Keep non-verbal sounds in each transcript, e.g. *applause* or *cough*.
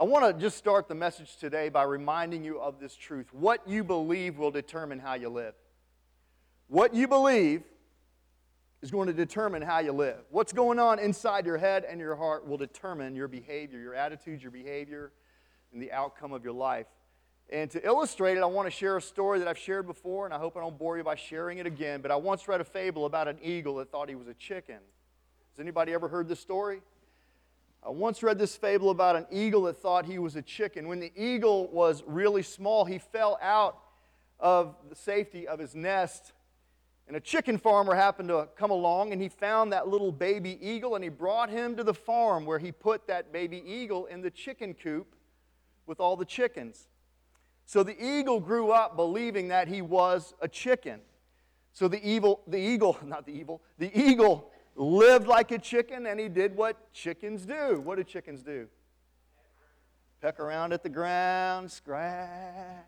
I want to just start the message today by reminding you of this truth. What you believe will determine how you live. What you believe is going to determine how you live. What's going on inside your head and your heart will determine your behavior, your attitudes, your behavior, and the outcome of your life. And to illustrate it, I want to share a story that I've shared before, and I hope I don't bore you by sharing it again. But I once read a fable about an eagle that thought he was a chicken. Has anybody ever heard this story? I once read this fable about an eagle that thought he was a chicken. When the eagle was really small, he fell out of the safety of his nest. And a chicken farmer happened to come along and he found that little baby eagle and he brought him to the farm where he put that baby eagle in the chicken coop with all the chickens. So the eagle grew up believing that he was a chicken. So the evil, the eagle, *laughs* not the evil, the eagle lived like a chicken and he did what chickens do. What do chickens do? Peck around at the ground, scratch.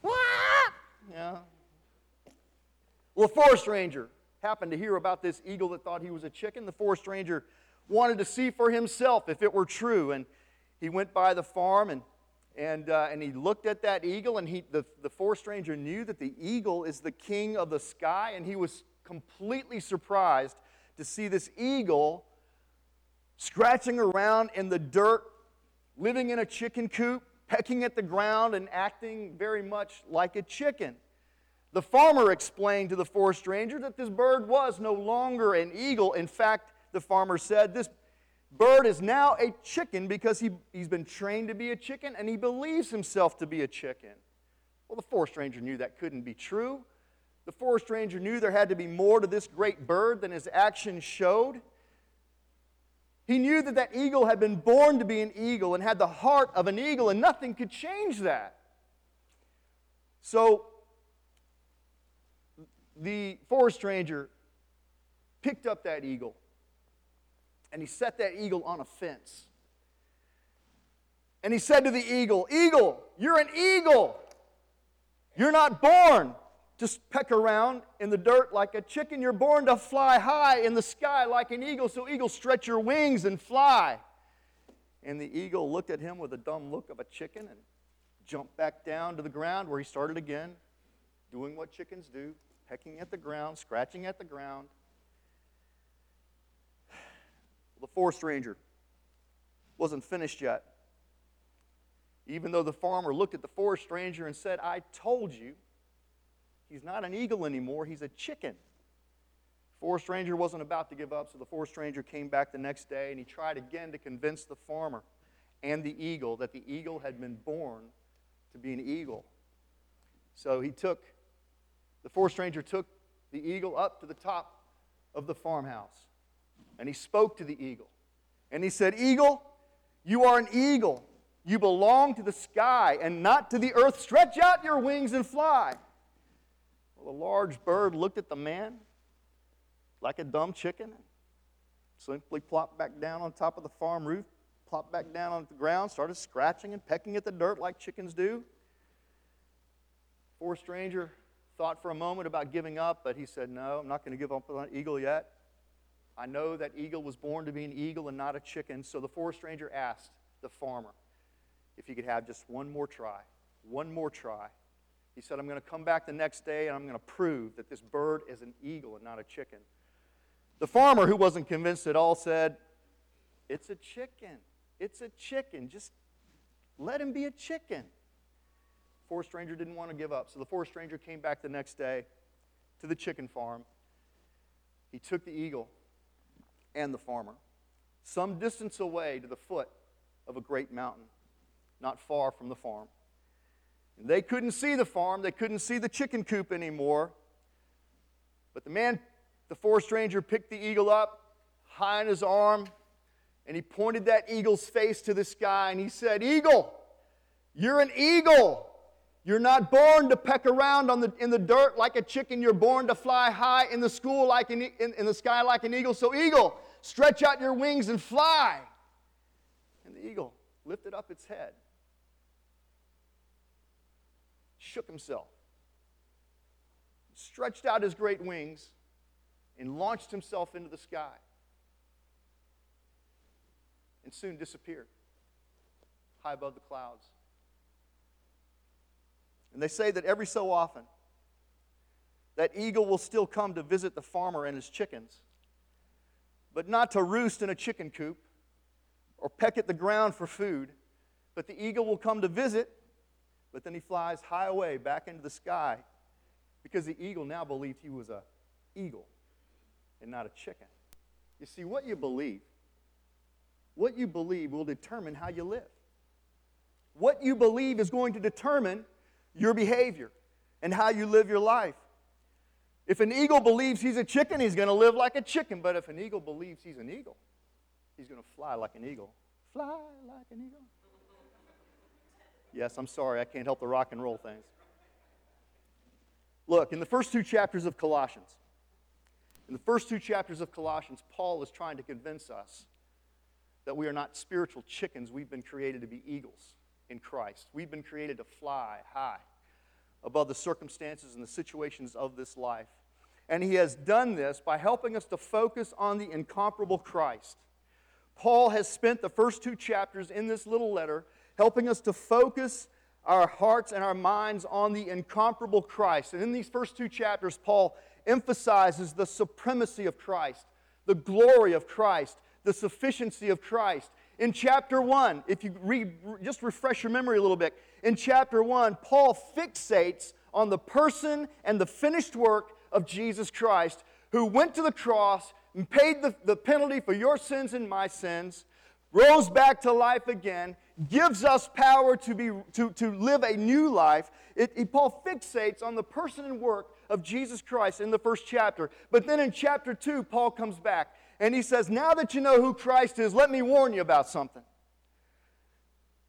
What? Yeah. Well, a forest ranger happened to hear about this eagle that thought he was a chicken. The forest ranger wanted to see for himself if it were true. And he went by the farm and and, uh, and he looked at that eagle, and he, the, the forest ranger knew that the eagle is the king of the sky, and he was completely surprised to see this eagle scratching around in the dirt, living in a chicken coop, pecking at the ground, and acting very much like a chicken. The farmer explained to the forest ranger that this bird was no longer an eagle. In fact, the farmer said, This bird is now a chicken because he, he's been trained to be a chicken and he believes himself to be a chicken. Well, the forest ranger knew that couldn't be true. The forest ranger knew there had to be more to this great bird than his actions showed. He knew that that eagle had been born to be an eagle and had the heart of an eagle, and nothing could change that. So, the forest ranger picked up that eagle and he set that eagle on a fence. And he said to the eagle, Eagle, you're an eagle. You're not born to peck around in the dirt like a chicken. You're born to fly high in the sky like an eagle. So, eagle, stretch your wings and fly. And the eagle looked at him with a dumb look of a chicken and jumped back down to the ground where he started again, doing what chickens do, pecking at the ground, scratching at the ground. the forest ranger wasn't finished yet. Even though the farmer looked at the forest ranger and said, I told you, he's not an eagle anymore, he's a chicken. Forest ranger wasn't about to give up, so the forest ranger came back the next day and he tried again to convince the farmer and the eagle that the eagle had been born to be an eagle. So he took, the forest ranger took the eagle up to the top of the farmhouse and he spoke to the eagle. And he said, Eagle, you are an eagle. You belong to the sky and not to the earth. Stretch out your wings and fly. Well, the large bird looked at the man like a dumb chicken simply plopped back down on top of the farm roof, plopped back down on the ground, started scratching and pecking at the dirt like chickens do. Forest ranger thought for a moment about giving up, but he said, No, I'm not going to give up on an eagle yet. I know that eagle was born to be an eagle and not a chicken. So the forest ranger asked the farmer if he could have just one more try. One more try. He said, I'm going to come back the next day and I'm going to prove that this bird is an eagle and not a chicken. The farmer, who wasn't convinced at all, said, It's a chicken. It's a chicken. Just let him be a chicken. The forest ranger didn't want to give up. So the forest ranger came back the next day to the chicken farm. He took the eagle and the farmer, some distance away to the foot of a great mountain, not far from the farm. They couldn't see the farm, they couldn't see the chicken coop anymore. But the man, the forest ranger, picked the eagle up high on his arm, and he pointed that eagle's face to the sky, and he said, Eagle, you're an eagle. You're not born to peck around the, in the dirt like a chicken. You're born to fly high in the school like an, in, in the sky like an eagle. So, eagle, stretch out your wings and fly. And the eagle lifted up its head, shook himself, stretched out his great wings, and launched himself into the sky. And soon disappeared. high above the clouds. And they say that every so often, that eagle will still come to visit the farmer and his chickens, but not to roost in a chicken coop or peck at the ground for food. But the eagle will come to visit, but then he flies high away back into the sky because the eagle now believed he was a eagle and not a chicken. You see, what you believe, what you believe will determine how you live. What you believe is going to determine your behavior and how you live your life. If an eagle believes he's a chicken, he's going to live like a chicken. But if an eagle believes he's an eagle, he's going to fly like an eagle. Fly like an eagle. Yes, I'm sorry, I can't help the rock and roll things. Look, in the first two chapters of Colossians, in the first two chapters of Colossians, Paul is trying to convince us that we are not spiritual chickens. We've been created to be eagles in Christ. We've been created to fly high above the circumstances and the situations of this life. And he has done this by helping us to focus on the incomparable Christ. Paul has spent the first two chapters in this little letter helping us to focus our hearts and our minds on the incomparable Christ. And in these first two chapters, Paul emphasizes the supremacy of Christ, the glory of Christ, the sufficiency of Christ. In chapter 1, if you read, just refresh your memory a little bit, in chapter 1, Paul fixates on the person and the finished work of Jesus Christ, who went to the cross and paid the, the penalty for your sins and my sins, rose back to life again, gives us power to, be, to, to live a new life. It, it, Paul fixates on the person and work of Jesus Christ in the first chapter. But then in chapter 2, Paul comes back and he says, Now that you know who Christ is, let me warn you about something.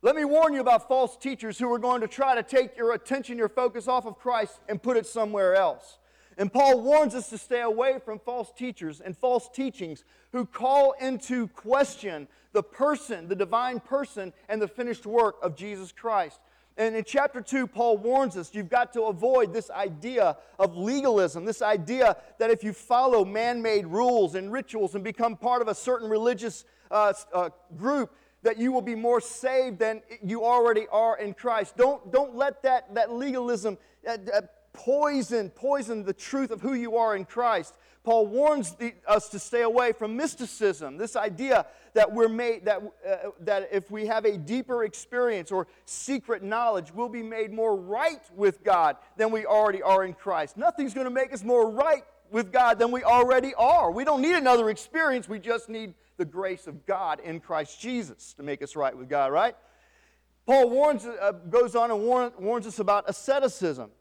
Let me warn you about false teachers who are going to try to take your attention, your focus off of Christ and put it somewhere else. And Paul warns us to stay away from false teachers and false teachings who call into question the person, the divine person, and the finished work of Jesus Christ. And in chapter 2, Paul warns us you've got to avoid this idea of legalism, this idea that if you follow man made rules and rituals and become part of a certain religious uh, uh, group, that you will be more saved than you already are in Christ. Don't, don't let that, that legalism uh, uh poison, poison the truth of who you are in Christ. Paul warns the, us to stay away from mysticism, this idea that we're made, that, uh, that if we have a deeper experience or secret knowledge, we'll be made more right with God than we already are in Christ. Nothing's going to make us more right with God than we already are. We don't need another experience, we just need the grace of God in Christ Jesus to make us right with God, right? Paul warns, uh, goes on and warn, warns us about asceticism.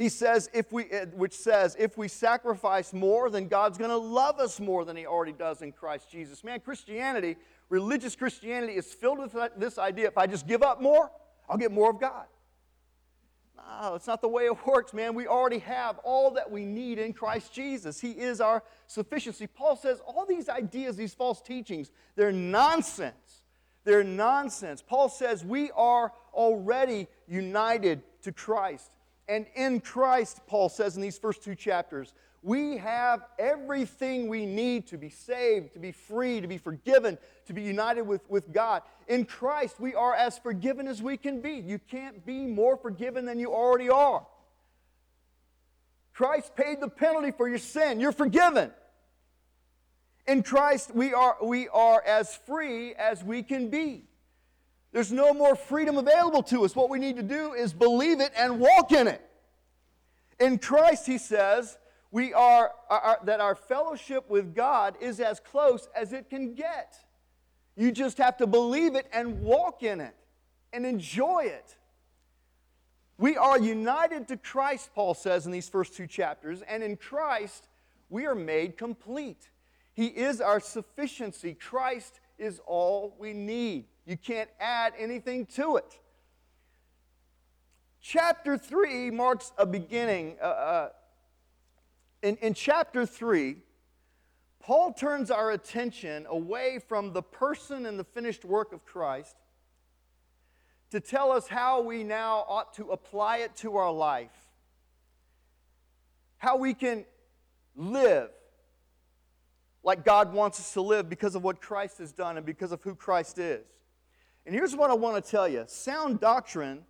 He says, if we, uh, which says, if we sacrifice more, then God's going to love us more than He already does in Christ Jesus. Man, Christianity, religious Christianity, is filled with this idea if I just give up more, I'll get more of God. No, it's not the way it works, man. We already have all that we need in Christ Jesus. He is our sufficiency. Paul says all these ideas, these false teachings, they're nonsense. They're nonsense. Paul says we are already united to Christ. And in Christ, Paul says in these first two chapters, we have everything we need to be saved, to be free, to be forgiven, to be united with, with God. In Christ, we are as forgiven as we can be. You can't be more forgiven than you already are. Christ paid the penalty for your sin. You're forgiven. In Christ, we are, we are as free as we can be. There's no more freedom available to us. What we need to do is believe it and walk in it. In Christ, he says, we are, are, that our fellowship with God is as close as it can get. You just have to believe it and walk in it and enjoy it. We are united to Christ, Paul says in these first two chapters, and in Christ we are made complete. He is our sufficiency. Christ is all we need. You can't add anything to it. Chapter 3 marks a beginning. Uh, uh, in, in chapter 3, Paul turns our attention away from the person and the finished work of Christ to tell us how we now ought to apply it to our life, how we can live like God wants us to live because of what Christ has done and because of who Christ is. And here's what I want to tell you sound doctrine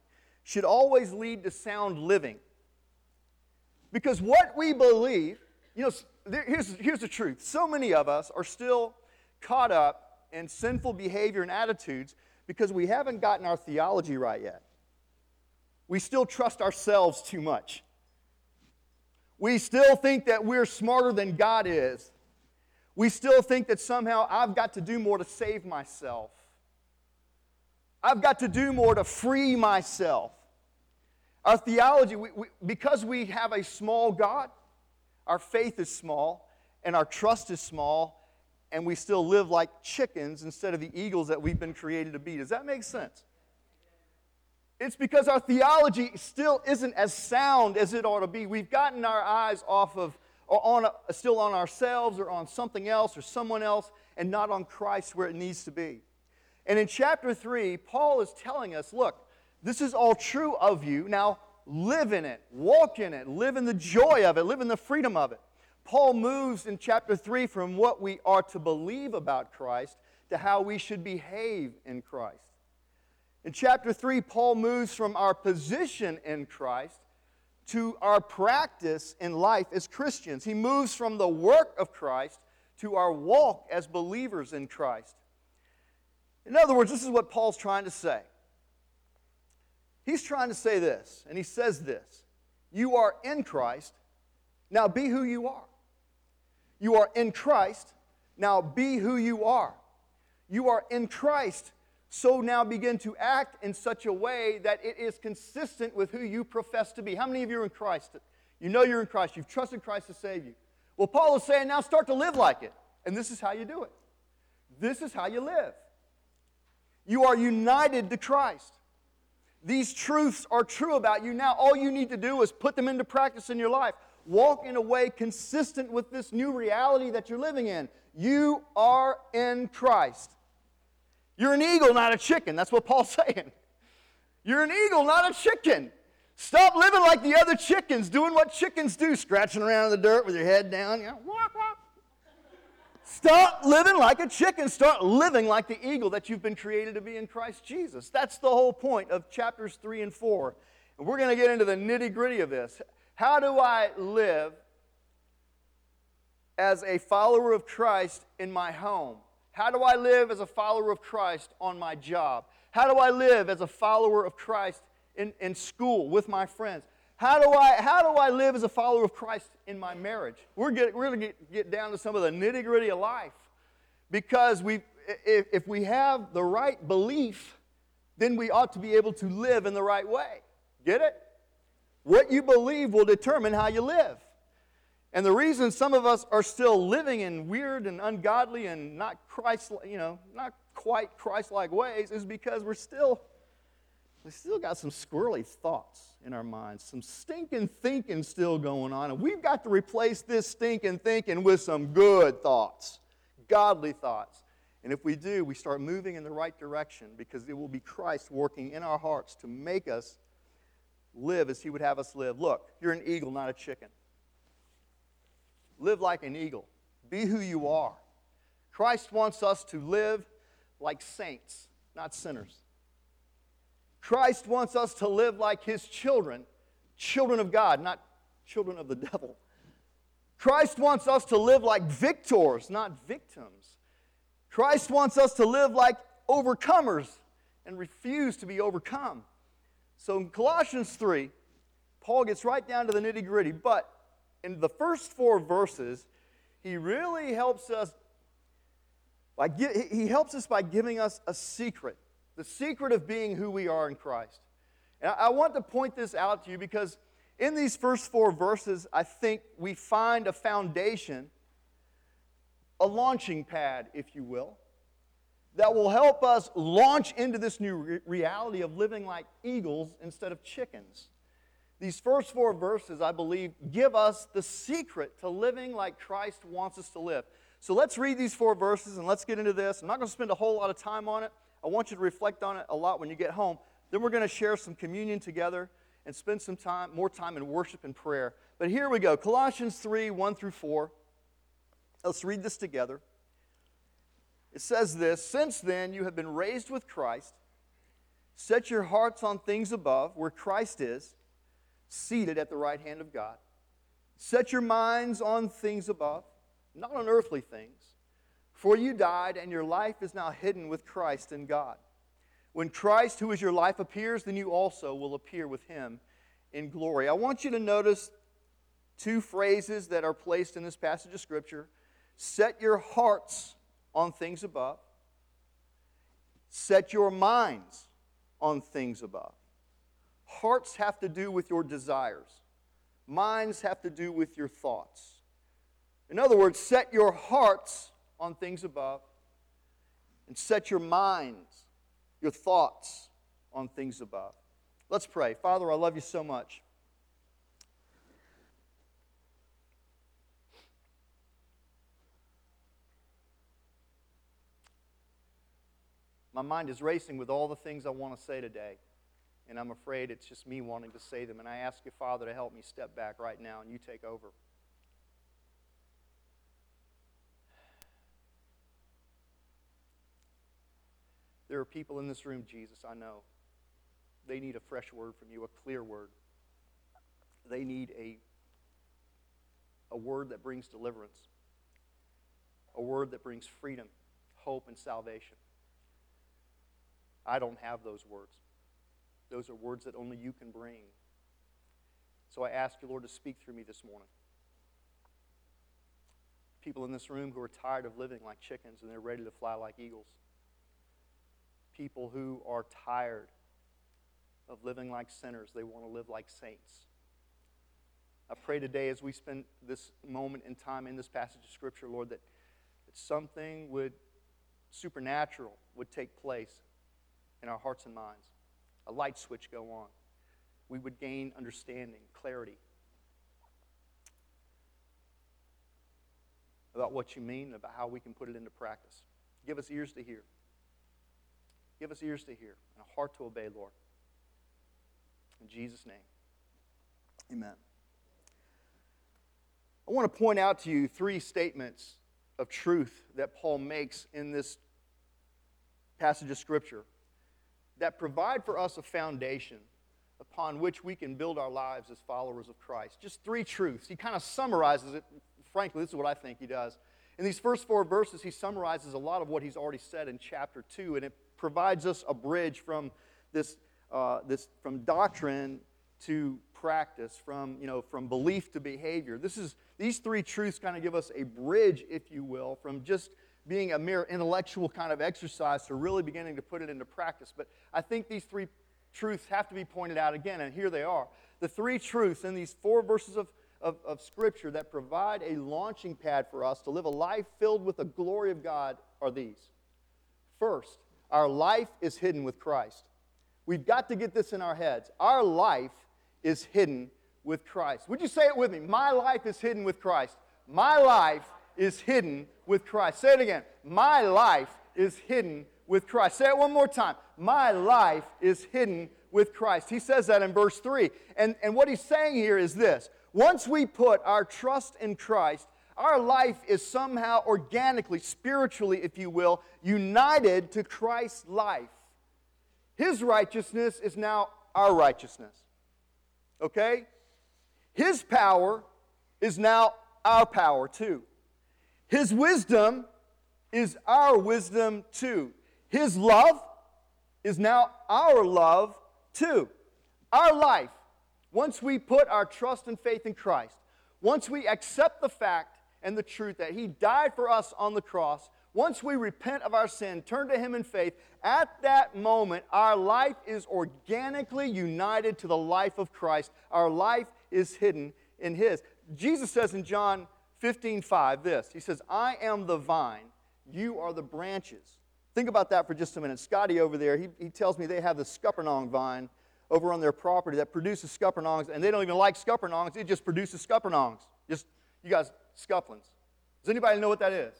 should always lead to sound living. Because what we believe, you know, here's, here's the truth. So many of us are still caught up in sinful behavior and attitudes because we haven't gotten our theology right yet. We still trust ourselves too much. We still think that we're smarter than God is. We still think that somehow I've got to do more to save myself. I've got to do more to free myself. Our theology, we, we, because we have a small God, our faith is small and our trust is small, and we still live like chickens instead of the eagles that we've been created to be. Does that make sense? It's because our theology still isn't as sound as it ought to be. We've gotten our eyes off of, or on, still on ourselves or on something else or someone else, and not on Christ where it needs to be. And in chapter 3, Paul is telling us look, this is all true of you. Now live in it, walk in it, live in the joy of it, live in the freedom of it. Paul moves in chapter 3 from what we are to believe about Christ to how we should behave in Christ. In chapter 3, Paul moves from our position in Christ to our practice in life as Christians. He moves from the work of Christ to our walk as believers in Christ. In other words, this is what Paul's trying to say. He's trying to say this, and he says this You are in Christ, now be who you are. You are in Christ, now be who you are. You are in Christ, so now begin to act in such a way that it is consistent with who you profess to be. How many of you are in Christ? You know you're in Christ, you've trusted Christ to save you. Well, Paul is saying now start to live like it, and this is how you do it. This is how you live. You are united to Christ. These truths are true about you now. All you need to do is put them into practice in your life. Walk in a way consistent with this new reality that you're living in. You are in Christ. You're an eagle, not a chicken. That's what Paul's *laughs* saying. You're an eagle, not a chicken. Stop living like the other chickens, doing what chickens do, scratching around in the dirt with your head down. You know, Stop living like a chicken. Start living like the eagle that you've been created to be in Christ Jesus. That's the whole point of chapters 3 and 4. And we're going to get into the nitty gritty of this. How do I live as a follower of Christ in my home? How do I live as a follower of Christ on my job? How do I live as a follower of Christ in, in school with my friends? How do I, how do I live as a follower of Christ in my marriage? We're, get, we're going to get down to some of the nitty gritty of life because we, if, if we have the right belief, then we ought to be able to live in the right way. Get it? What you believe will determine how you live. And the reason some of us are still living in weird and ungodly and not Christ, you know, not quite Christ-like ways is because we're still we still got some squirrely thoughts in our minds, some stinking thinking still going on. And we've got to replace this stinking thinking with some good thoughts, godly thoughts. And if we do, we start moving in the right direction because it will be Christ working in our hearts to make us live as He would have us live. Look, you're an eagle, not a chicken. Live like an eagle, be who you are. Christ wants us to live like saints, not sinners. Christ wants us to live like his children, children of God, not children of the devil. Christ wants us to live like victors, not victims. Christ wants us to live like overcomers and refuse to be overcome. So in Colossians 3, Paul gets right down to the nitty gritty, but in the first four verses, he really helps us by he helps us by giving us a secret the secret of being who we are in Christ. And I want to point this out to you because in these first four verses, I think we find a foundation, a launching pad, if you will, that will help us launch into this new re- reality of living like eagles instead of chickens. These first four verses, I believe, give us the secret to living like Christ wants us to live. So let's read these four verses and let's get into this. I'm not going to spend a whole lot of time on it. I want you to reflect on it a lot when you get home. Then we're going to share some communion together and spend some time, more time in worship and prayer. But here we go Colossians 3 1 through 4. Let's read this together. It says this Since then you have been raised with Christ, Set your hearts on things above, where Christ is, seated at the right hand of God. Set your minds on things above, not on earthly things. For you died, and your life is now hidden with Christ in God. When Christ, who is your life, appears, then you also will appear with him in glory. I want you to notice two phrases that are placed in this passage of Scripture set your hearts on things above, set your minds on things above. Hearts have to do with your desires, minds have to do with your thoughts. In other words, set your hearts on things above and set your minds, your thoughts on things above. Let's pray. Father, I love you so much. My mind is racing with all the things I want to say today, and I'm afraid it's just me wanting to say them. And I ask you, Father, to help me step back right now and you take over. There are people in this room, Jesus, I know. They need a fresh word from you, a clear word. They need a, a word that brings deliverance, a word that brings freedom, hope, and salvation. I don't have those words. Those are words that only you can bring. So I ask you, Lord, to speak through me this morning. People in this room who are tired of living like chickens and they're ready to fly like eagles. People who are tired of living like sinners, they want to live like saints. I pray today as we spend this moment in time in this passage of Scripture, Lord, that, that something would supernatural would take place in our hearts and minds. A light switch go on. We would gain understanding, clarity about what you mean, about how we can put it into practice. Give us ears to hear. Give us ears to hear and a heart to obey, Lord. In Jesus' name, amen. I want to point out to you three statements of truth that Paul makes in this passage of Scripture that provide for us a foundation upon which we can build our lives as followers of Christ. Just three truths. He kind of summarizes it. Frankly, this is what I think he does. In these first four verses, he summarizes a lot of what he's already said in chapter 2, and it provides us a bridge from this, uh, this from doctrine to practice, from, you know, from belief to behavior. This is, these three truths kind of give us a bridge, if you will, from just being a mere intellectual kind of exercise to really beginning to put it into practice. But I think these three truths have to be pointed out again, and here they are. The three truths in these four verses of, of, of Scripture that provide a launching pad for us to live a life filled with the glory of God are these. First, our life is hidden with Christ. We've got to get this in our heads. Our life is hidden with Christ. Would you say it with me? My life is hidden with Christ. My life is hidden with Christ. Say it again. My life is hidden with Christ. Say it one more time. My life is hidden with Christ. He says that in verse 3. And, and what he's saying here is this once we put our trust in Christ, our life is somehow organically, spiritually, if you will, united to Christ's life. His righteousness is now our righteousness. Okay? His power is now our power too. His wisdom is our wisdom too. His love is now our love too. Our life, once we put our trust and faith in Christ, once we accept the fact and the truth that He died for us on the cross, once we repent of our sin, turn to Him in faith, at that moment, our life is organically united to the life of Christ. Our life is hidden in His. Jesus says in John 15, 5, this. He says, I am the vine, you are the branches. Think about that for just a minute. Scotty over there, he, he tells me they have the scuppernong vine over on their property that produces scuppernongs, and they don't even like scuppernongs, it just produces scuppernongs. Just, you guys, scuplins. Does anybody know what that is?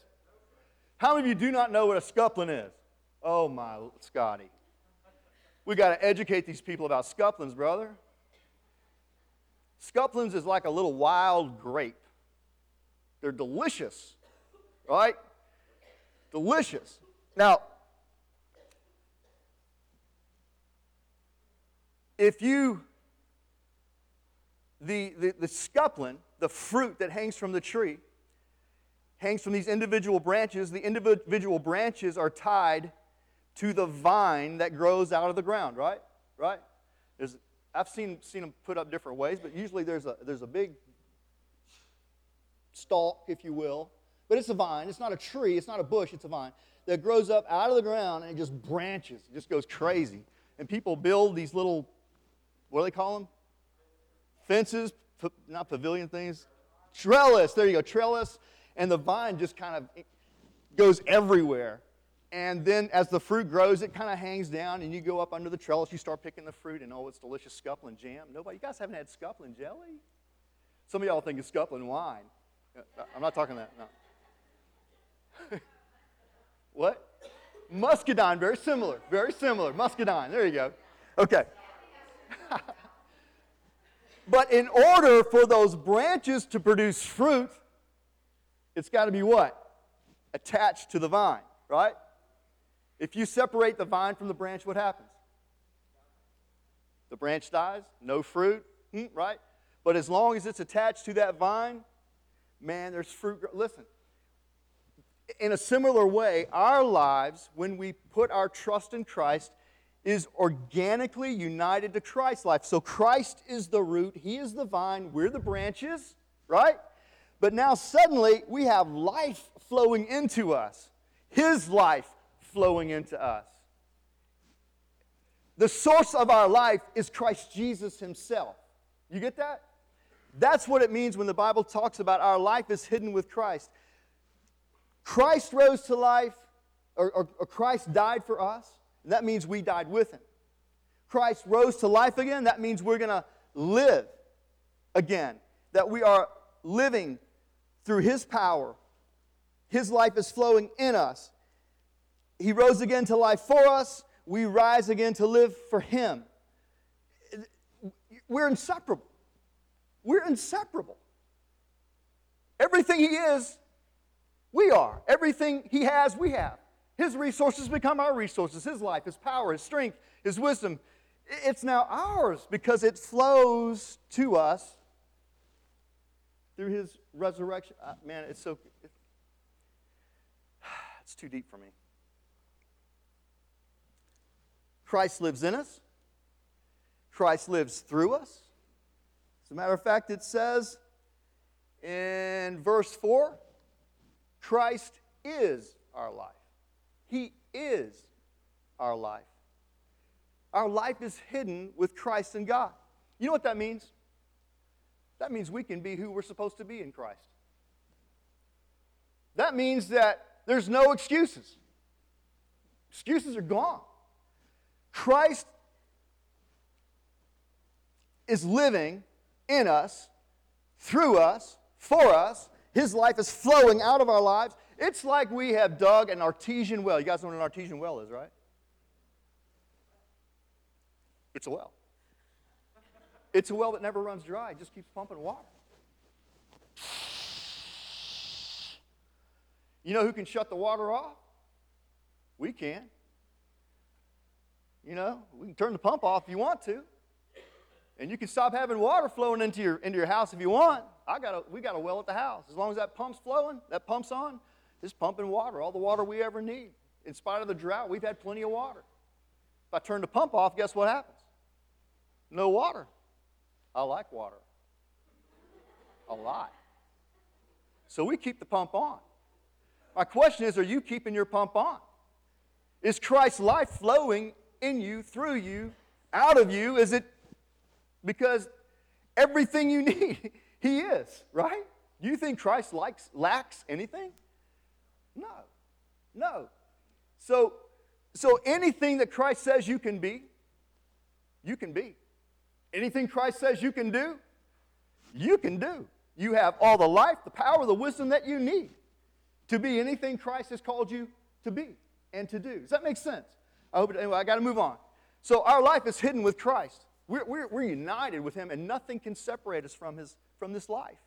How many of you do not know what a scuplin is? Oh my, Scotty. We got to educate these people about scuplins, brother. Scuplins is like a little wild grape. They're delicious, right? Delicious. Now, if you, the, the, the scuplin, the fruit that hangs from the tree, hangs from these individual branches, the individual branches are tied to the vine that grows out of the ground, right? Right? There's, I've seen, seen them put up different ways, but usually there's a, there's a big stalk, if you will, but it's a vine. It's not a tree, it's not a bush, it's a vine that grows up out of the ground and it just branches. It just goes crazy. And people build these little, what do they call them? Fences, not pavilion things. Trellis, there you go, trellis. And the vine just kind of goes everywhere. And then as the fruit grows, it kind of hangs down, and you go up under the trellis, you start picking the fruit, and oh, it's delicious scuppling jam. Nobody, you guys haven't had scuppling jelly? Some of y'all think it's scuppling wine. Uh, I'm not talking that, no. *laughs* what? Muscadine, very similar, very similar. Muscadine, there you go. Okay. *laughs* but in order for those branches to produce fruit, it's got to be what? Attached to the vine, right? If you separate the vine from the branch, what happens? The branch dies, no fruit, hmm, right? But as long as it's attached to that vine, man, there's fruit. Listen, in a similar way, our lives, when we put our trust in Christ, is organically united to Christ's life. So Christ is the root, He is the vine, we're the branches, right? But now suddenly we have life flowing into us, His life flowing into us. The source of our life is Christ Jesus Himself. You get that? That's what it means when the Bible talks about our life is hidden with Christ. Christ rose to life, or, or, or Christ died for us, and that means we died with him. Christ rose to life again, that means we're going to live again. That we are living through his power. His life is flowing in us. He rose again to life for us. We rise again to live for him. We're inseparable. We're inseparable. Everything he is, we are. Everything he has, we have. His resources become our resources. His life, his power, his strength, his wisdom. It's now ours because it flows to us through his resurrection. Uh, man, it's so. *sighs* It's too deep for me. Christ lives in us, Christ lives through us. As a matter of fact, it says in verse 4 Christ is our life. He is our life. Our life is hidden with Christ and God. You know what that means? That means we can be who we're supposed to be in Christ. That means that there's no excuses. Excuses are gone. Christ is living in us, through us, for us, his life is flowing out of our lives. It's like we have dug an artesian well. You guys know what an artesian well is, right? It's a well. It's a well that never runs dry, it just keeps pumping water. You know who can shut the water off? We can. You know, we can turn the pump off if you want to. And you can stop having water flowing into your, into your house if you want. I got a, we got a well at the house. As long as that pump's flowing, that pump's on, it's pumping water, all the water we ever need. In spite of the drought, we've had plenty of water. If I turn the pump off, guess what happens? No water. I like water. A lot. So we keep the pump on. My question is are you keeping your pump on? Is Christ's life flowing in you, through you, out of you? Is it because everything you *laughs* need, He is, right? Do you think Christ likes, lacks anything? No. No. So, so anything that Christ says you can be, you can be. Anything Christ says you can do, you can do. You have all the life, the power, the wisdom that you need to be anything Christ has called you to be and to do. Does that make sense? I hope it, anyway, I got to move on. So our life is hidden with Christ. We're, we're, we're united with him, and nothing can separate us from, his, from this life.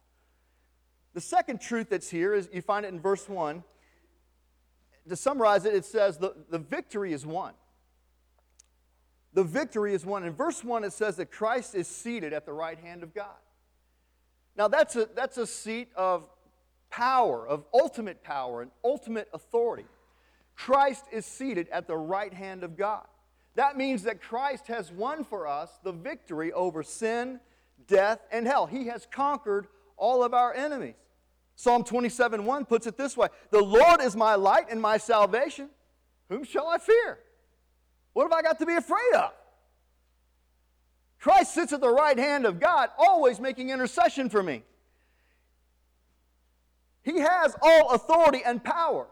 The second truth that's here is you find it in verse 1. To summarize it, it says the, the victory is won. The victory is won. In verse 1, it says that Christ is seated at the right hand of God. Now, that's a, that's a seat of power, of ultimate power and ultimate authority. Christ is seated at the right hand of God. That means that Christ has won for us the victory over sin, death, and hell. He has conquered all of our enemies. Psalm 27 1 puts it this way The Lord is my light and my salvation. Whom shall I fear? What have I got to be afraid of? Christ sits at the right hand of God, always making intercession for me. He has all authority and power.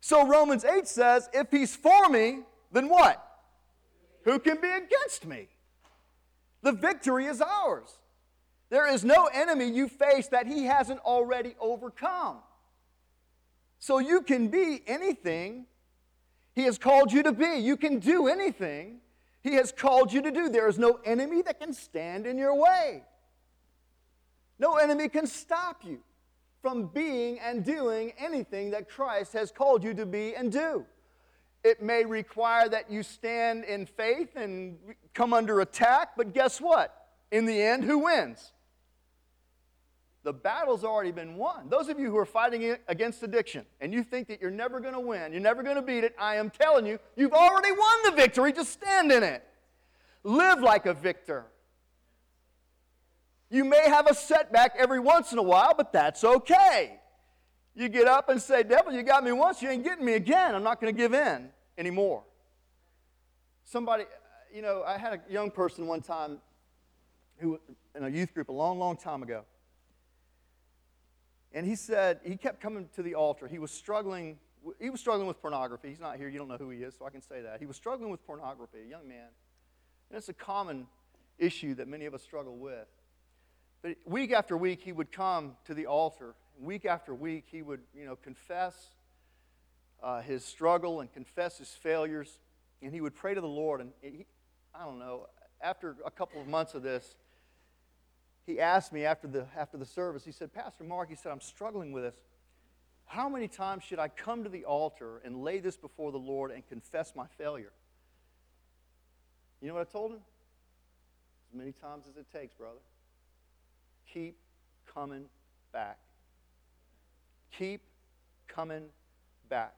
So Romans 8 says, if he's for me, then what? Who can be against me? The victory is ours. There is no enemy you face that he hasn't already overcome. So you can be anything he has called you to be. You can do anything He has called you to do. There is no enemy that can stand in your way. No enemy can stop you from being and doing anything that Christ has called you to be and do. It may require that you stand in faith and come under attack, but guess what? In the end, who wins? The battle's already been won. Those of you who are fighting against addiction and you think that you're never going to win, you're never going to beat it, I am telling you, you've already won the victory. Just stand in it. Live like a victor. You may have a setback every once in a while, but that's okay. You get up and say, Devil, you got me once, you ain't getting me again. I'm not going to give in anymore. Somebody, you know, I had a young person one time who, in a youth group a long, long time ago, and he said, he kept coming to the altar. He was struggling, he was struggling with pornography. He's not here, you don't know who he is, so I can say that. He was struggling with pornography, a young man. And it's a common issue that many of us struggle with. But week after week, he would come to the altar. Week after week, he would, you know, confess uh, his struggle and confess his failures. And he would pray to the Lord. And he, I don't know, after a couple of months of this, he asked me after the, after the service, he said, Pastor Mark, he said, I'm struggling with this. How many times should I come to the altar and lay this before the Lord and confess my failure? You know what I told him? As many times as it takes, brother. Keep coming back. Keep coming back.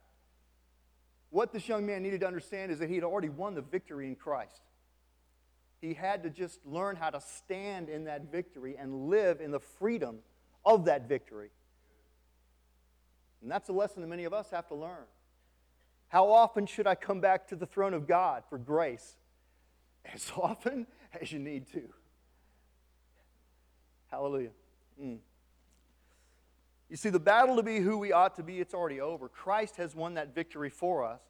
What this young man needed to understand is that he had already won the victory in Christ. He had to just learn how to stand in that victory and live in the freedom of that victory. And that's a lesson that many of us have to learn. How often should I come back to the throne of God for grace? As *laughs* often as you need to. Hallelujah. Mm. You see, the battle to be who we ought to be, it's already over. Christ has won that victory for us.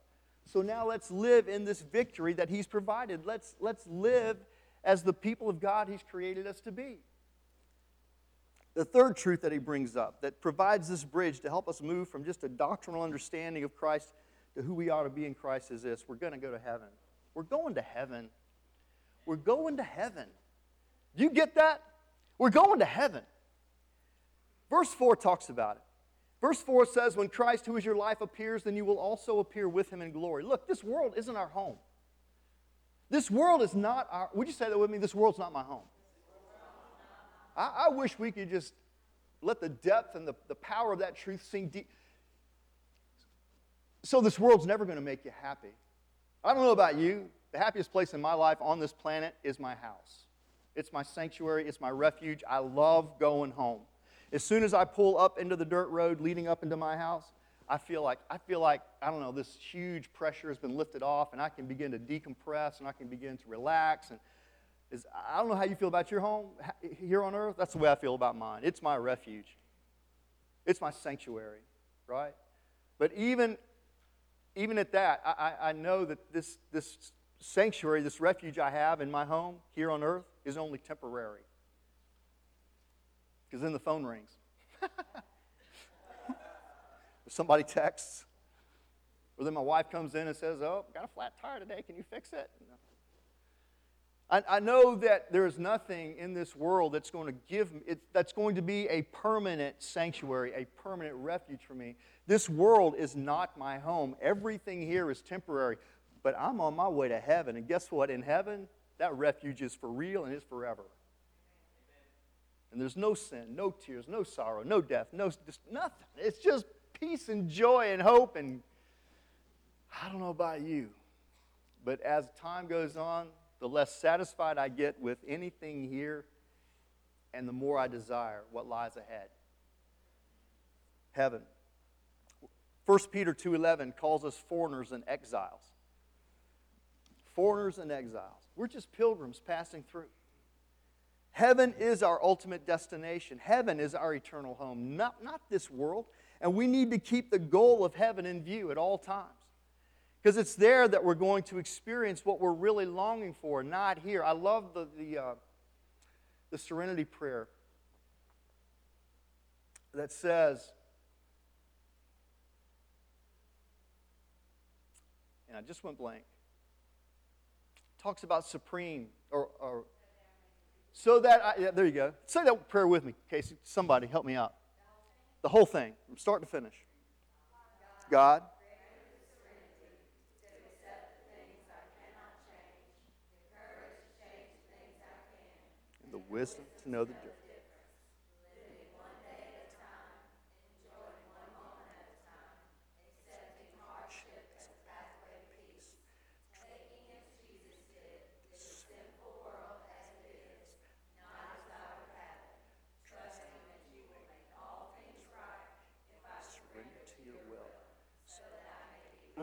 So now let's live in this victory that He's provided. Let's, let's live as the people of God He's created us to be. The third truth that He brings up that provides this bridge to help us move from just a doctrinal understanding of Christ to who we ought to be in Christ is this we're going to go to heaven. We're going to heaven. We're going to heaven. Do you get that? We're going to heaven. Verse 4 talks about it. Verse 4 says, When Christ, who is your life, appears, then you will also appear with him in glory. Look, this world isn't our home. This world is not our, would you say that with me? This world's not my home. I, I wish we could just let the depth and the, the power of that truth sink deep. So, this world's never going to make you happy. I don't know about you. The happiest place in my life on this planet is my house. It's my sanctuary, it's my refuge. I love going home. As soon as I pull up into the dirt road leading up into my house, I feel like I feel like I don't know this huge pressure has been lifted off, and I can begin to decompress and I can begin to relax. And is, I don't know how you feel about your home here on earth. That's the way I feel about mine. It's my refuge. It's my sanctuary, right? But even even at that, I, I know that this this sanctuary, this refuge I have in my home here on earth, is only temporary because then the phone rings. *laughs* Somebody texts. Or then my wife comes in and says, Oh, got a flat tire today. Can you fix it? I, I know that there is nothing in this world that's going to give me, it, that's going to be a permanent sanctuary, a permanent refuge for me. This world is not my home. Everything here is temporary. but I'm on my way to heaven. And guess what? In heaven, that refuge is for real and is forever. And there's no sin, no tears, no sorrow, no death, no nothing. It's just peace and joy and hope. And I don't know about you, but as time goes on, the less satisfied I get with anything here, and the more I desire what lies ahead. Heaven. 1 Peter 2:11 calls us foreigners and exiles. Foreigners and exiles. We're just pilgrims passing through. Heaven is our ultimate destination. Heaven is our eternal home, not, not this world. And we need to keep the goal of heaven in view at all times. Because it's there that we're going to experience what we're really longing for, not here. I love the, the, uh, the serenity prayer that says, and I just went blank talks about supreme or, or so that I, yeah, there you go. Say that prayer with me, Casey. Somebody help me out. The whole thing, from start to finish. God. The wisdom to know the difference.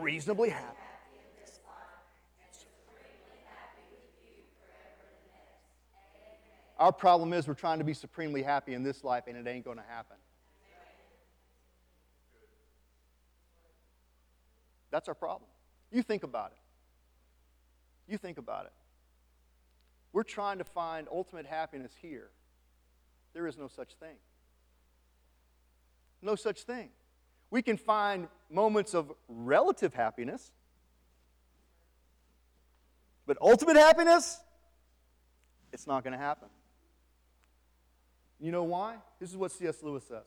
Reasonably happy. Our problem is we're trying to be supremely happy in this life and it ain't going to happen. That's our problem. You think about it. You think about it. We're trying to find ultimate happiness here. There is no such thing. No such thing. We can find moments of relative happiness, but ultimate happiness, it's not going to happen. You know why? This is what C.S. Lewis says.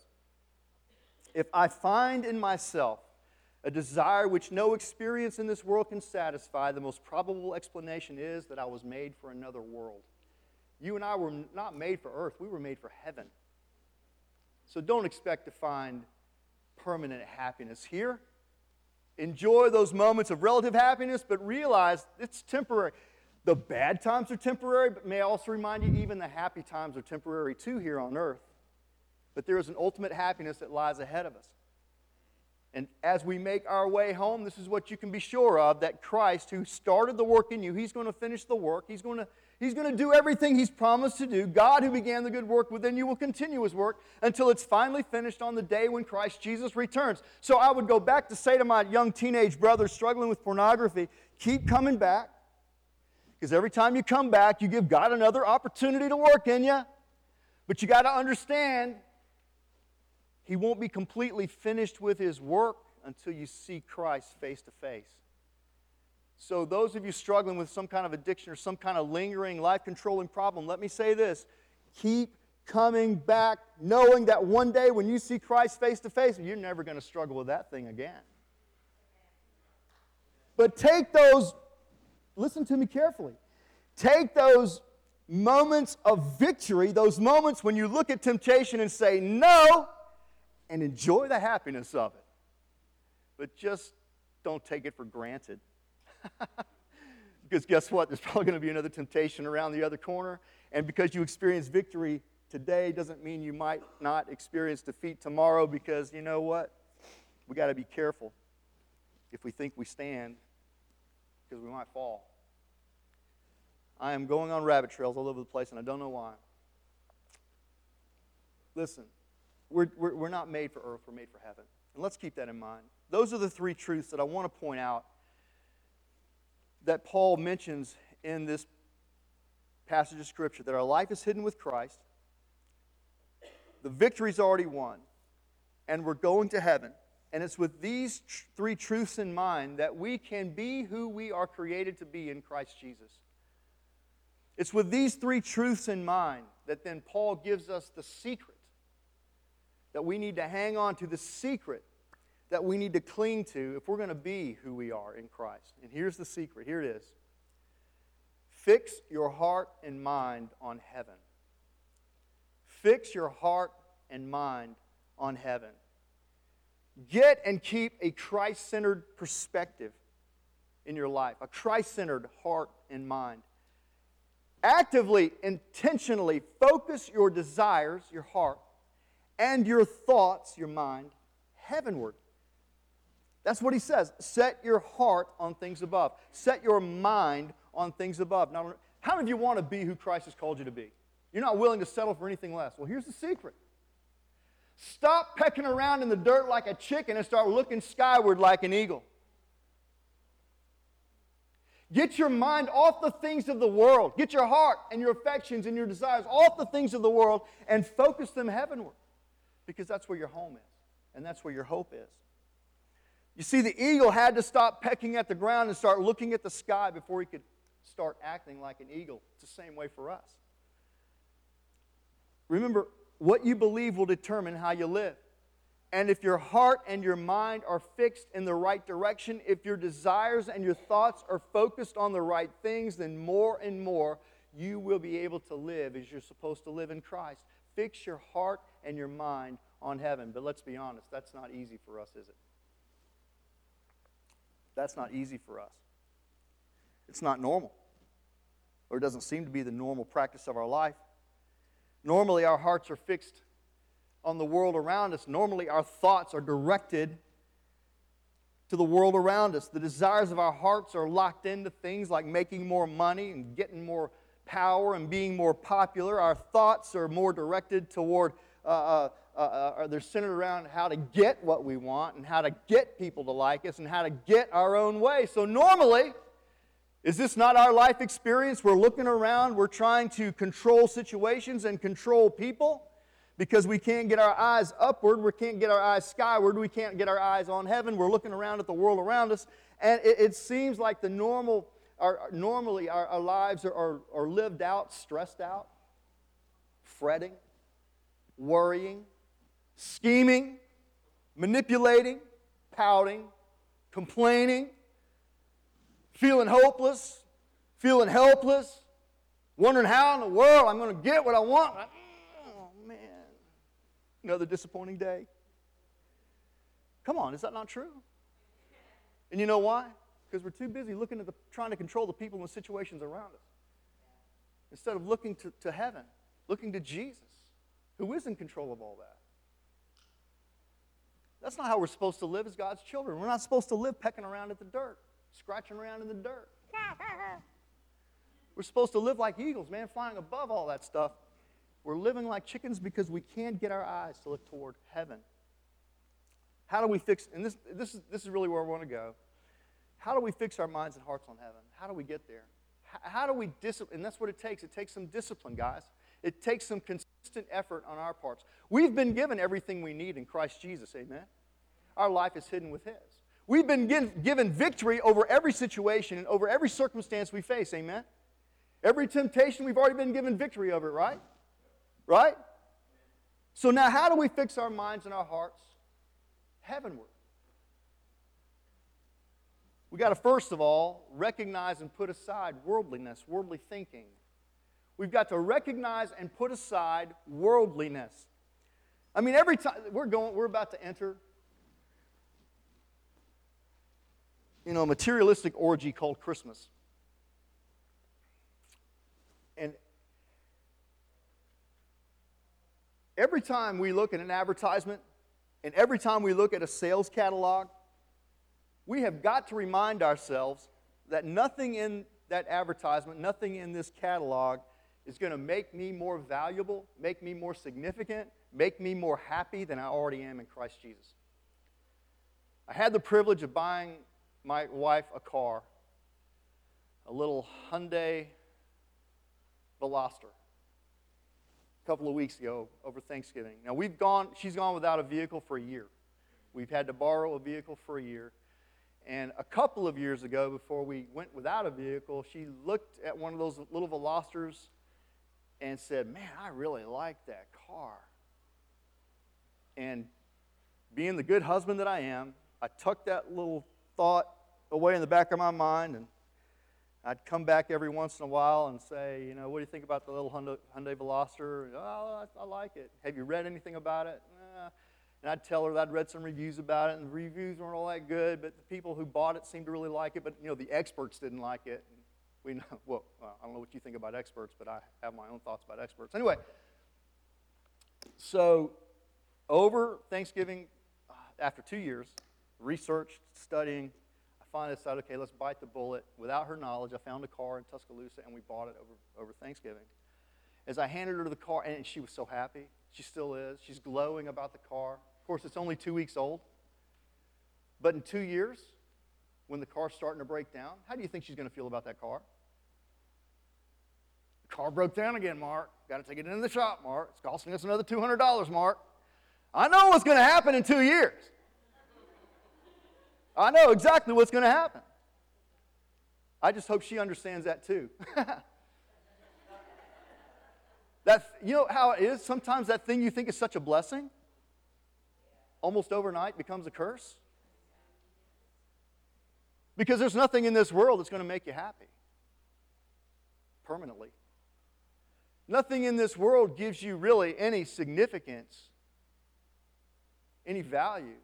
If I find in myself a desire which no experience in this world can satisfy, the most probable explanation is that I was made for another world. You and I were not made for earth, we were made for heaven. So don't expect to find permanent happiness here. Enjoy those moments of relative happiness, but realize it's temporary. The bad times are temporary, but may I also remind you, even the happy times are temporary too here on earth. But there is an ultimate happiness that lies ahead of us. And as we make our way home, this is what you can be sure of that Christ, who started the work in you, He's going to finish the work. He's going to He's going to do everything He's promised to do. God, who began the good work within you, will continue His work until it's finally finished on the day when Christ Jesus returns. So I would go back to say to my young teenage brothers struggling with pornography keep coming back. Because every time you come back, you give God another opportunity to work in you. But you got to understand, He won't be completely finished with His work until you see Christ face to face. So, those of you struggling with some kind of addiction or some kind of lingering life controlling problem, let me say this keep coming back, knowing that one day when you see Christ face to face, you're never going to struggle with that thing again. But take those, listen to me carefully, take those moments of victory, those moments when you look at temptation and say no, and enjoy the happiness of it. But just don't take it for granted. *laughs* because guess what? There's probably going to be another temptation around the other corner. And because you experience victory today doesn't mean you might not experience defeat tomorrow because you know what? We got to be careful if we think we stand because we might fall. I am going on rabbit trails all over the place and I don't know why. Listen, we're, we're, we're not made for earth, we're made for heaven. And let's keep that in mind. Those are the three truths that I want to point out that Paul mentions in this passage of Scripture that our life is hidden with Christ, the victory's already won, and we're going to heaven. And it's with these tr- three truths in mind that we can be who we are created to be in Christ Jesus. It's with these three truths in mind that then Paul gives us the secret that we need to hang on to the secret that we need to cling to if we're going to be who we are in Christ. And here's the secret here it is fix your heart and mind on heaven. Fix your heart and mind on heaven. Get and keep a Christ centered perspective in your life, a Christ centered heart and mind. Actively, intentionally focus your desires, your heart, and your thoughts, your mind, heavenward. That's what he says. Set your heart on things above. Set your mind on things above. Now, how many of you want to be who Christ has called you to be? You're not willing to settle for anything less. Well, here's the secret stop pecking around in the dirt like a chicken and start looking skyward like an eagle. Get your mind off the things of the world. Get your heart and your affections and your desires off the things of the world and focus them heavenward because that's where your home is and that's where your hope is. You see, the eagle had to stop pecking at the ground and start looking at the sky before he could start acting like an eagle. It's the same way for us. Remember, what you believe will determine how you live. And if your heart and your mind are fixed in the right direction, if your desires and your thoughts are focused on the right things, then more and more you will be able to live as you're supposed to live in Christ. Fix your heart and your mind on heaven. But let's be honest, that's not easy for us, is it? That's not easy for us. It's not normal, or it doesn't seem to be the normal practice of our life. Normally, our hearts are fixed on the world around us. Normally, our thoughts are directed to the world around us. The desires of our hearts are locked into things like making more money and getting more power and being more popular. Our thoughts are more directed toward uh, uh, uh, they're centered around how to get what we want and how to get people to like us and how to get our own way. So, normally, is this not our life experience? We're looking around, we're trying to control situations and control people because we can't get our eyes upward, we can't get our eyes skyward, we can't get our eyes on heaven. We're looking around at the world around us, and it, it seems like the normal, our, normally our, our lives are, are, are lived out, stressed out, fretting, worrying scheming, manipulating, pouting, complaining, feeling hopeless, feeling helpless, wondering how in the world I'm going to get what I want. Oh, man. Another disappointing day. Come on, is that not true? And you know why? Because we're too busy looking at the, trying to control the people and the situations around us. Instead of looking to, to heaven, looking to Jesus, who is in control of all that. That's not how we're supposed to live as God's children. We're not supposed to live pecking around at the dirt, scratching around in the dirt. we're supposed to live like eagles, man, flying above all that stuff. We're living like chickens because we can't get our eyes to look toward heaven. How do we fix, and this, this, is, this is really where I want to go. How do we fix our minds and hearts on heaven? How do we get there? How, how do we discipline? And that's what it takes. It takes some discipline, guys. It takes some consistent effort on our parts. We've been given everything we need in Christ Jesus, amen? Our life is hidden with His. We've been given victory over every situation and over every circumstance we face, amen? Every temptation, we've already been given victory over it, right? Right? So now, how do we fix our minds and our hearts heavenward? We got to first of all recognize and put aside worldliness, worldly thinking. We've got to recognize and put aside worldliness. I mean, every time we're going, we're about to enter, you know, materialistic orgy called Christmas. And every time we look at an advertisement and every time we look at a sales catalog, we have got to remind ourselves that nothing in that advertisement, nothing in this catalog is going to make me more valuable, make me more significant, make me more happy than I already am in Christ Jesus. I had the privilege of buying my wife a car, a little Hyundai Veloster, a couple of weeks ago over Thanksgiving. Now we've gone, she's gone without a vehicle for a year. We've had to borrow a vehicle for a year. And a couple of years ago, before we went without a vehicle, she looked at one of those little Velosters and said, Man, I really like that car. And being the good husband that I am, I tucked that little thought away in the back of my mind, and I'd come back every once in a while and say, you know, what do you think about the little Hyundai, Hyundai Veloster? Oh, I, I, like it. Have you read anything about it? Eh. And I'd tell her that I'd read some reviews about it, and the reviews weren't all that good, but the people who bought it seemed to really like it, but, you know, the experts didn't like it. And we know, *laughs* well, I don't know what you think about experts, but I have my own thoughts about experts. Anyway, so over Thanksgiving, uh, after two years, research, studying, finally decided, okay, let's bite the bullet. Without her knowledge, I found a car in Tuscaloosa and we bought it over, over Thanksgiving. As I handed her the car, and she was so happy. She still is. She's glowing about the car. Of course, it's only two weeks old. But in two years, when the car's starting to break down, how do you think she's going to feel about that car? The car broke down again, Mark. Got to take it into the shop, Mark. It's costing us another $200, Mark. I know what's going to happen in two years. I know exactly what's going to happen. I just hope she understands that too. *laughs* that, you know how it is? Sometimes that thing you think is such a blessing, almost overnight becomes a curse. Because there's nothing in this world that's going to make you happy permanently. Nothing in this world gives you really any significance, any value.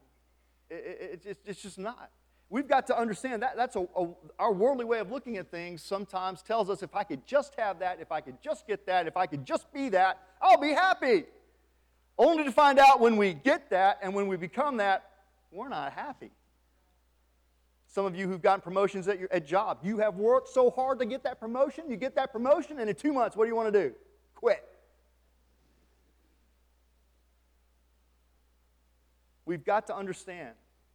It, it, it's just not. We've got to understand that that's a, a, our worldly way of looking at things sometimes tells us if I could just have that, if I could just get that, if I could just be that, I'll be happy. Only to find out when we get that and when we become that, we're not happy. Some of you who've gotten promotions at your at job, you have worked so hard to get that promotion, you get that promotion, and in two months, what do you want to do? Quit. We've got to understand.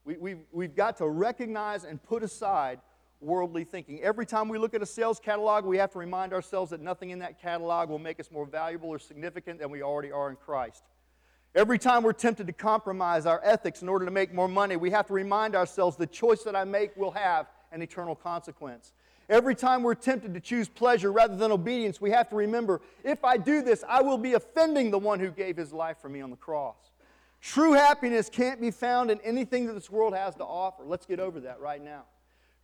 We, we've, we've got to recognize and put aside worldly thinking. Every time we look at a sales catalog, we have to remind ourselves that nothing in that catalog will make us more valuable or significant than we already are in Christ. Every time we're tempted to compromise our ethics in order to make more money, we have to remind ourselves the choice that I make will have an eternal consequence. Every time we're tempted to choose pleasure rather than obedience, we have to remember if I do this, I will be offending the one who gave his life for me on the cross. True happiness can't be found in anything that this world has to offer. Let's get over that right now.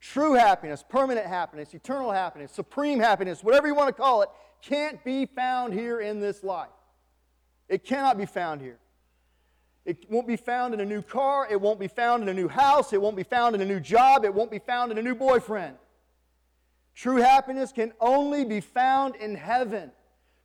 True happiness, permanent happiness, eternal happiness, supreme happiness, whatever you want to call it, can't be found here in this life. It cannot be found here. It won't be found in a new car. It won't be found in a new house. It won't be found in a new job. It won't be found in a new boyfriend. True happiness can only be found in heaven.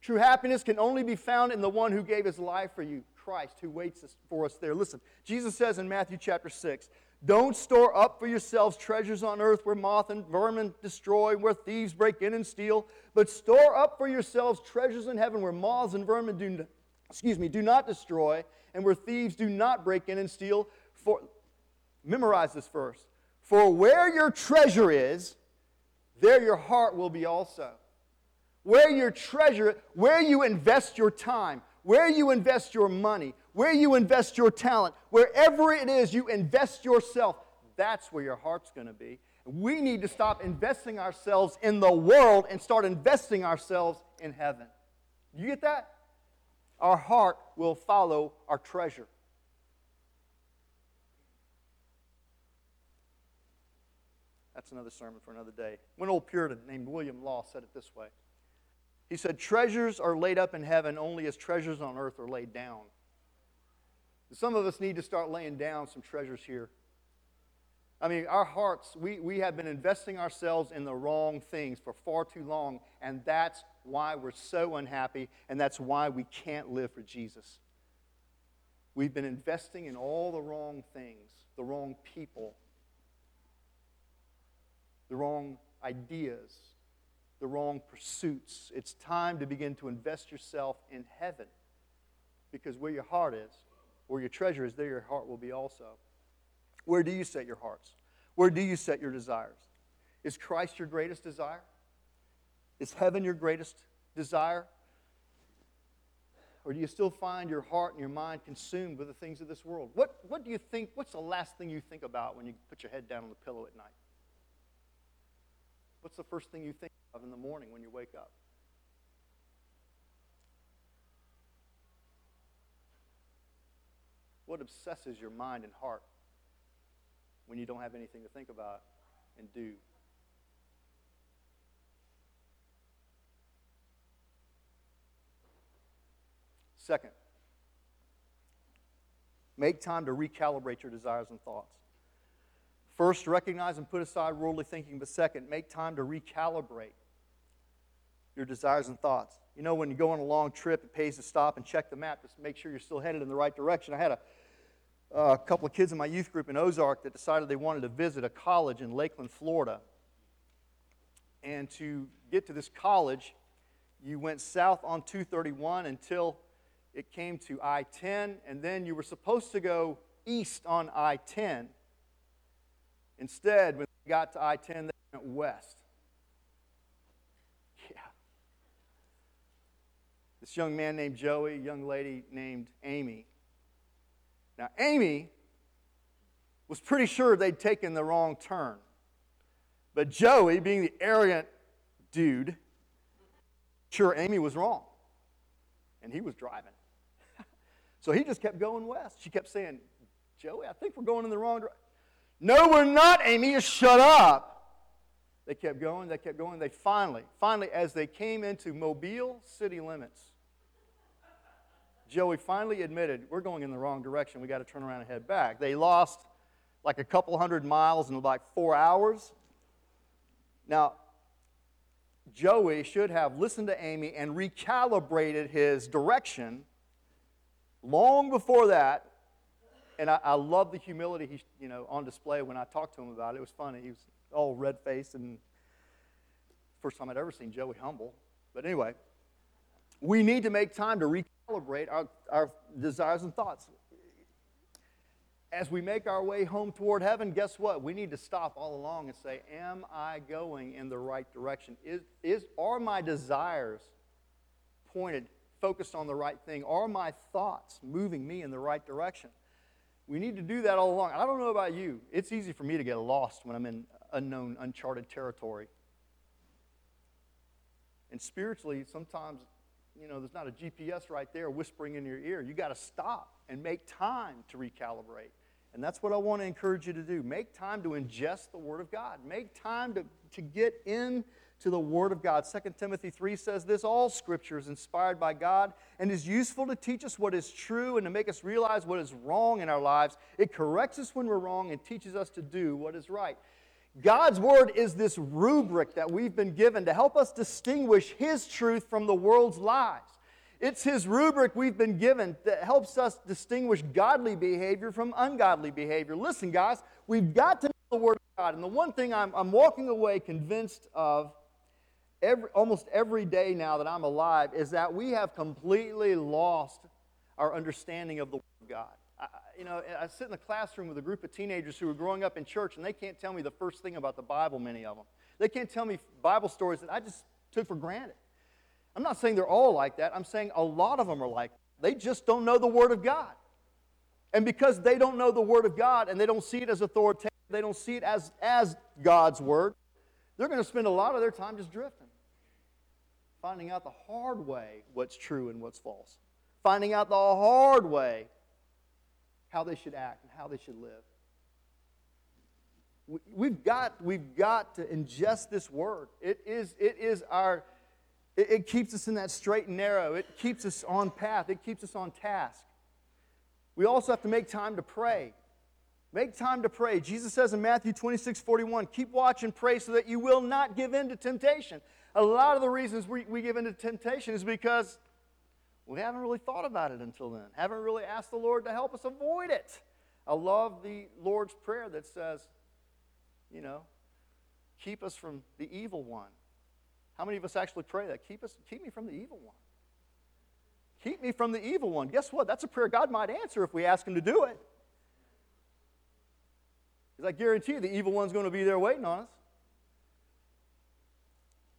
True happiness can only be found in the one who gave his life for you. Christ who waits for us there. Listen, Jesus says in Matthew chapter 6, don't store up for yourselves treasures on earth where moth and vermin destroy, where thieves break in and steal, but store up for yourselves treasures in heaven where moths and vermin do, excuse me, do not destroy, and where thieves do not break in and steal. For memorize this verse. For where your treasure is, there your heart will be also. Where your treasure, where you invest your time, where you invest your money, where you invest your talent, wherever it is you invest yourself, that's where your heart's going to be. We need to stop investing ourselves in the world and start investing ourselves in heaven. You get that? Our heart will follow our treasure. That's another sermon for another day. One old Puritan named William Law said it this way he said, Treasures are laid up in heaven only as treasures on earth are laid down. Some of us need to start laying down some treasures here. I mean, our hearts, we, we have been investing ourselves in the wrong things for far too long, and that's why we're so unhappy, and that's why we can't live for Jesus. We've been investing in all the wrong things, the wrong people, the wrong ideas, the wrong pursuits. It's time to begin to invest yourself in heaven because where your heart is, where your treasure is, there your heart will be also. Where do you set your hearts? Where do you set your desires? Is Christ your greatest desire? Is heaven your greatest desire? Or do you still find your heart and your mind consumed with the things of this world? What, what do you think? What's the last thing you think about when you put your head down on the pillow at night? What's the first thing you think in the morning when you wake up? What obsesses your mind and heart when you don't have anything to think about and do? Second, make time to recalibrate your desires and thoughts. First, recognize and put aside worldly thinking, but second, make time to recalibrate your desires and thoughts. You know, when you go on a long trip, it pays to stop and check the map to make sure you're still headed in the right direction. I had a, couple of kids in my youth group in Ozark that decided they wanted to visit a college in Lakeland, Florida. And to get to this college, you went south on 231 until it came to I 10, and then you were supposed to go east on I 10. Instead, when they got to I 10, they went west. This young man named Joey, young lady named Amy. Now, Amy was pretty sure they'd taken the wrong turn. But Joey, being the arrogant dude, sure Amy was wrong. And he was driving. *laughs* so he just kept going west. She kept saying, Joey, I think we're going in the wrong direction. No, we're not, Amy. Just shut up. They kept going, they kept going. They finally, finally, as they came into Mobile city limits, Joey finally admitted, we're going in the wrong direction. We got to turn around and head back. They lost like a couple hundred miles in like four hours. Now, Joey should have listened to Amy and recalibrated his direction long before that. And I, I love the humility he's you know, on display when I talked to him about it. It was funny. He was all red faced and first time I'd ever seen Joey humble. But anyway, we need to make time to recalibrate our, our desires and thoughts. As we make our way home toward heaven, guess what? We need to stop all along and say, Am I going in the right direction? Is, is, are my desires pointed, focused on the right thing? Are my thoughts moving me in the right direction? We need to do that all along. I don't know about you. It's easy for me to get lost when I'm in unknown, uncharted territory. And spiritually, sometimes you know, there's not a GPS right there whispering in your ear. You got to stop and make time to recalibrate. And that's what I want to encourage you to do. Make time to ingest the Word of God. Make time to, to get into the Word of God. 2 Timothy 3 says this All Scripture is inspired by God and is useful to teach us what is true and to make us realize what is wrong in our lives. It corrects us when we're wrong and teaches us to do what is right. God's Word is this rubric that we've been given to help us distinguish His truth from the world's lies. It's His rubric we've been given that helps us distinguish godly behavior from ungodly behavior. Listen, guys, we've got to know the Word of God. And the one thing I'm, I'm walking away convinced of every, almost every day now that I'm alive is that we have completely lost our understanding of the Word of God you know, I sit in the classroom with a group of teenagers who are growing up in church, and they can't tell me the first thing about the Bible, many of them. They can't tell me Bible stories that I just took for granted. I'm not saying they're all like that. I'm saying a lot of them are like that. They just don't know the Word of God. And because they don't know the Word of God and they don't see it as authoritative, they don't see it as, as God's Word, they're going to spend a lot of their time just drifting, finding out the hard way what's true and what's false, finding out the hard way how they should act and how they should live. We've got, we've got to ingest this word. It is, it is our, it, it keeps us in that straight and narrow. It keeps us on path. It keeps us on task. We also have to make time to pray. Make time to pray. Jesus says in Matthew 26, 41, keep watch and pray so that you will not give in to temptation. A lot of the reasons we, we give in to temptation is because we haven't really thought about it until then, haven't really asked the Lord to help us avoid it. I love the Lord's Prayer that says, you know, keep us from the evil one. How many of us actually pray that? Keep, us, keep me from the evil one. Keep me from the evil one. Guess what? That's a prayer God might answer if we ask Him to do it. Because I guarantee you the evil one's going to be there waiting on us.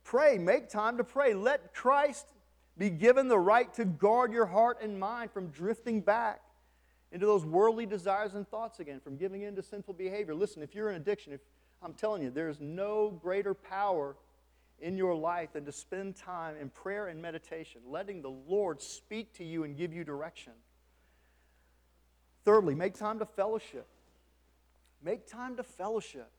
Pray. Make time to pray. Let Christ be given the right to guard your heart and mind from drifting back into those worldly desires and thoughts again, from giving in to sinful behavior. Listen, if you're in addiction, if, I'm telling you, there's no greater power in your life than to spend time in prayer and meditation, letting the Lord speak to you and give you direction. thirdly, make time to fellowship. Make time to fellowship.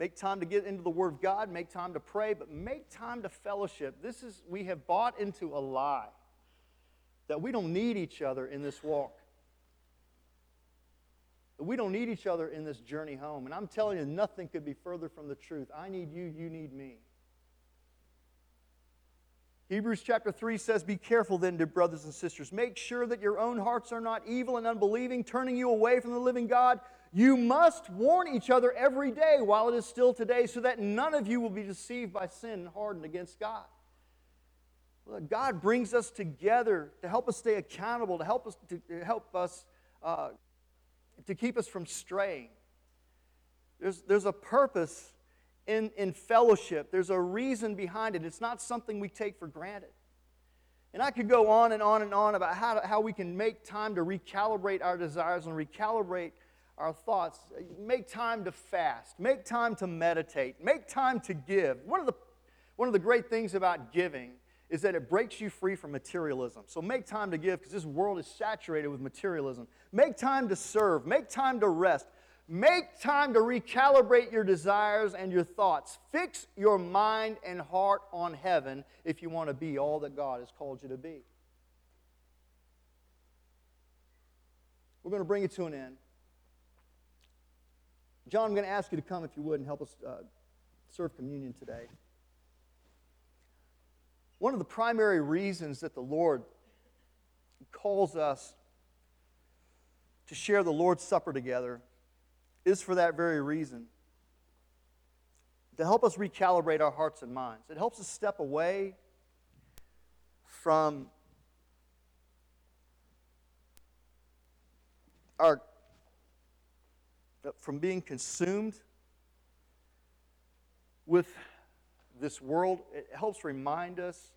Make time to get into the Word of God, make time to pray, but make time to fellowship. This is, we have bought into a lie that we don't need each other in this walk. That we don't need each other in this journey home. And I'm telling you, nothing could be further from the truth. I need you, you need me. Hebrews chapter 3 says, Be careful then, dear brothers and sisters. Make sure that your own hearts are not evil and unbelieving, turning you away from the living God. You must warn each other every day while it is still today, so that none of you will be deceived by sin and hardened against God. God brings us together to help us stay accountable, to help us to help us uh, to keep us from straying. There's, there's a purpose in, in fellowship. There's a reason behind it. It's not something we take for granted. And I could go on and on and on about how, to, how we can make time to recalibrate our desires and recalibrate our thoughts. Uh, make time to fast. Make time to meditate. Make time to give. One of the, one of the great things about giving is that it breaks you free from materialism. So make time to give because this world is saturated with materialism. Make time to serve. Make time to rest. Make time to recalibrate your desires and your thoughts. Fix your mind and heart on heaven if you want to be all that God has called you to be. We're going to bring it to an end. John, I'm going to ask you to come if you would and help us uh, serve communion today. One of the primary reasons that the Lord calls us to share the Lord's Supper together is for that very reason to help us recalibrate our hearts and minds. It helps us step away from our from being consumed with this world. It helps remind us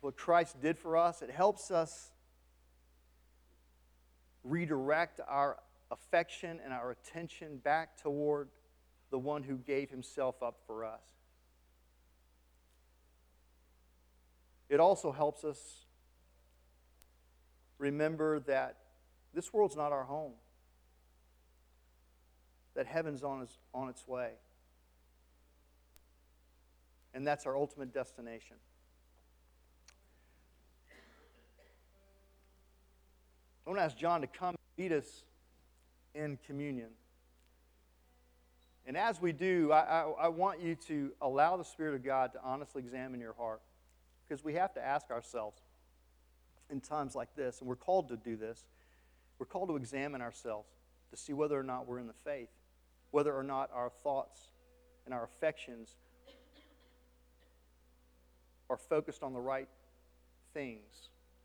what Christ did for us. It helps us redirect our affection and our attention back toward the one who gave himself up for us. It also helps us remember that this world's not our home, that heaven's on its, on its way. And that's our ultimate destination. I want to ask John to come lead us in communion. And as we do, I, I, I, want you to allow the Spirit of God to honestly examine your heart. Because we have to ask ourselves in times like this, and we're called to do this, we're called to examine ourselves to see whether or not we're in the faith, whether or not our thoughts and our affections are focused on the right things